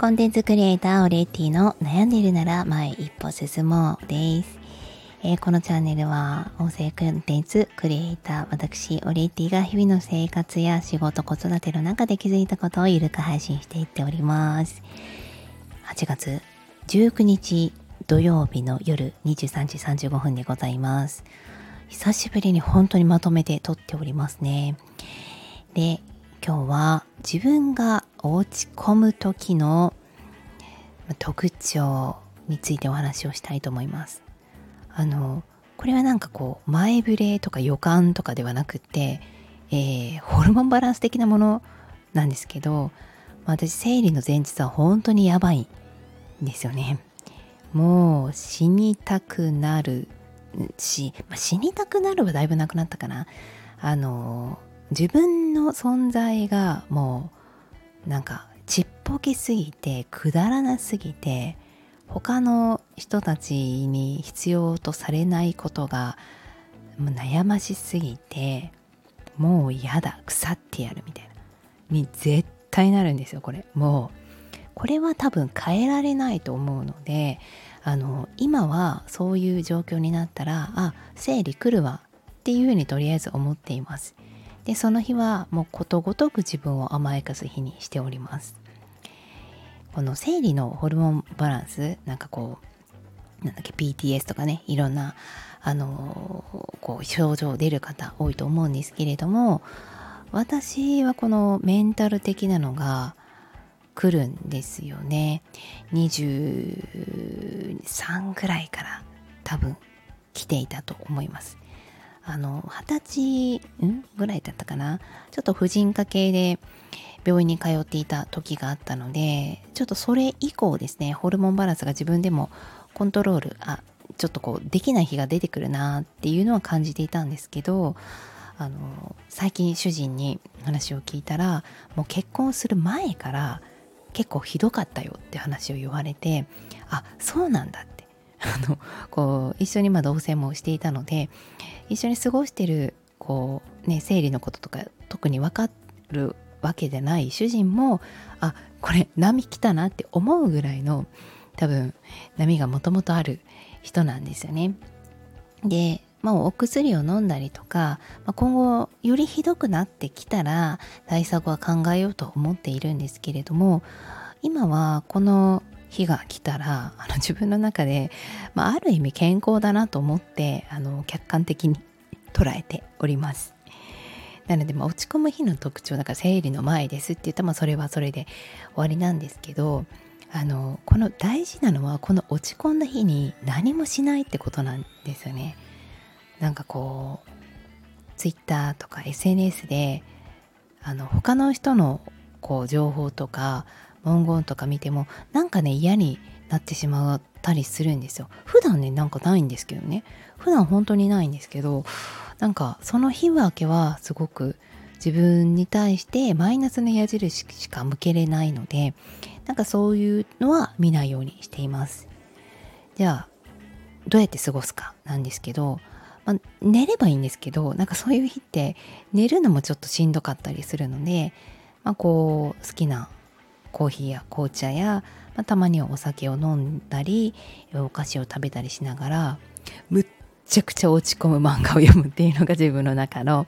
コンテンツクリエイターオレッティの悩んでるなら前一歩進もうです。えー、このチャンネルは音声コンテンツクリエイター私オレッティが日々の生活や仕事子育ての中で気づいたことをゆるく配信していっております。8月19日土曜日の夜23時35分でございます。久しぶりに本当にまとめて撮っておりますね。で、今日は自分が落ち込む時の特徴についてお話をしたいと思います。あのこれはなんかこう前触れとか予感とかではなくて、えー、ホルモンバランス的なものなんですけど私生理の前日は本当にやばいんですよね。もう死にたくなるし、まあ、死にたくなるはだいぶなくなったかな。あの自分の存在がもうなんかちっぽけすぎてくだらなすぎて他の人たちに必要とされないことが悩ましすぎてもう嫌だ腐ってやるみたいな。に絶対なるんですよこれ。もうこれは多分変えられないと思うのであの今はそういう状況になったらあ生理来るわっていうふうにとりあえず思っています。でその日はもうことごとく自分を甘やかす日にしております。この生理のホルモンバランスなんかこうなんだっけ PTS とかねいろんなあのこう症状出る方多いと思うんですけれども私はこのメンタル的なのが来るんですよね。23ぐらいから多分来ていたと思います。あの二十歳ん？ぐらいだったかな？ちょっと婦人科系で病院に通っていた時があったのでちょっとそれ以降ですねホルモンバランスが自分でもコントロールあちょっとこうできない日が出てくるなっていうのは感じていたんですけどあの最近主人に話を聞いたらもう結婚する前から結構ひどかったよって話を言われてあそうなんだって。あのこう一緒にまあ同棲もしていたので一緒に過ごしてるこうね生理のこととか特に分かるわけじゃない主人もあこれ波来たなって思うぐらいの多分波がもともとある人なんですよね。で、まあ、お薬を飲んだりとか、まあ、今後よりひどくなってきたら対策は考えようと思っているんですけれども今はこの日が来たらあの自分の中で、まあ、ある意味健康だなと思ってあの客観的に捉えております。なので、まあ、落ち込む日の特徴だから生理の前ですって言ったら、まあ、それはそれで終わりなんですけどあのこの大事なのはこの落ち込んだ日に何もしないってことなんですよね。なんかこう Twitter とか SNS であの他の人のこう情報とか文言とか見てもなんかね嫌になってしまったりするんですよ。普段ねなんかないんですけどね。普段本当にないんですけどなんかその日だけはすごく自分に対してマイナスの矢印しか向けれないのでなんかそういうのは見ないようにしています。じゃあどうやって過ごすかなんですけど、まあ、寝ればいいんですけどなんかそういう日って寝るのもちょっとしんどかったりするので、まあ、こう好きなコーヒーや紅茶や、まあ、たまにはお酒を飲んだりお菓子を食べたりしながらむっちゃくちゃ落ち込む漫画を読むっていうのが自分の中の、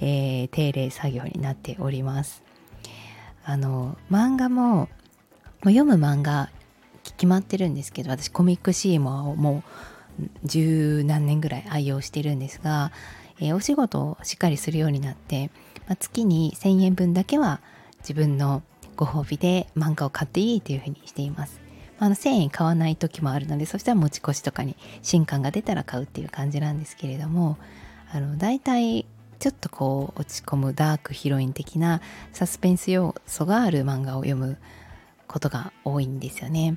えー、定例作業になっております。あの漫画も読む漫画決まってるんですけど私コミックシーモアをもう十何年ぐらい愛用してるんですが、えー、お仕事をしっかりするようになって、まあ、月に1,000円分だけは自分のご褒美で漫画を買っていいというふうにしています。あの1000円買わない時もあるのでそしたら持ち越しとかに新刊が出たら買うっていう感じなんですけれどもあの大体ちょっとこう落ち込むダークヒロイン的なサスペンス要素がある漫画を読むことが多いんですよね。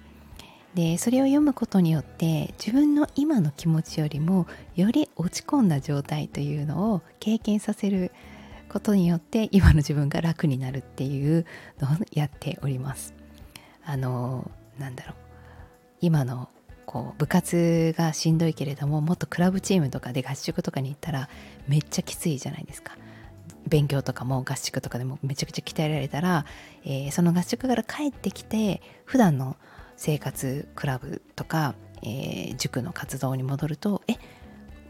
でそれを読むことによって自分の今の気持ちよりもより落ち込んだ状態というのを経験させることによって今の自分が楽になるっていうのをやっております。あのなんだろう今のこう部活がしんどいけれどももっとクラブチームとかで合宿とかに行ったらめっちゃきついじゃないですか。勉強とかも合宿とかでもめちゃくちゃ鍛えられたら、えー、その合宿から帰ってきて普段の生活クラブとか、えー、塾の活動に戻るとえ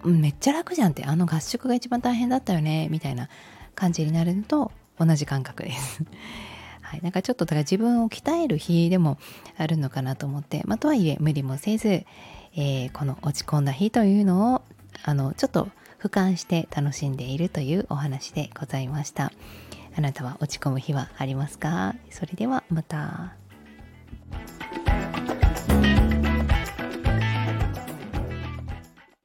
めっちゃ楽じゃんってあの合宿が一番大変だったよねみたいな感じになるのと同じ感覚です はい、なんかちょっとだから自分を鍛える日でもあるのかなと思って、まあ、とはいえ無理もせず、えー、この落ち込んだ日というのをあのちょっと俯瞰して楽しんでいるというお話でございました。あなたは落ち込む日はありますか？それではまた。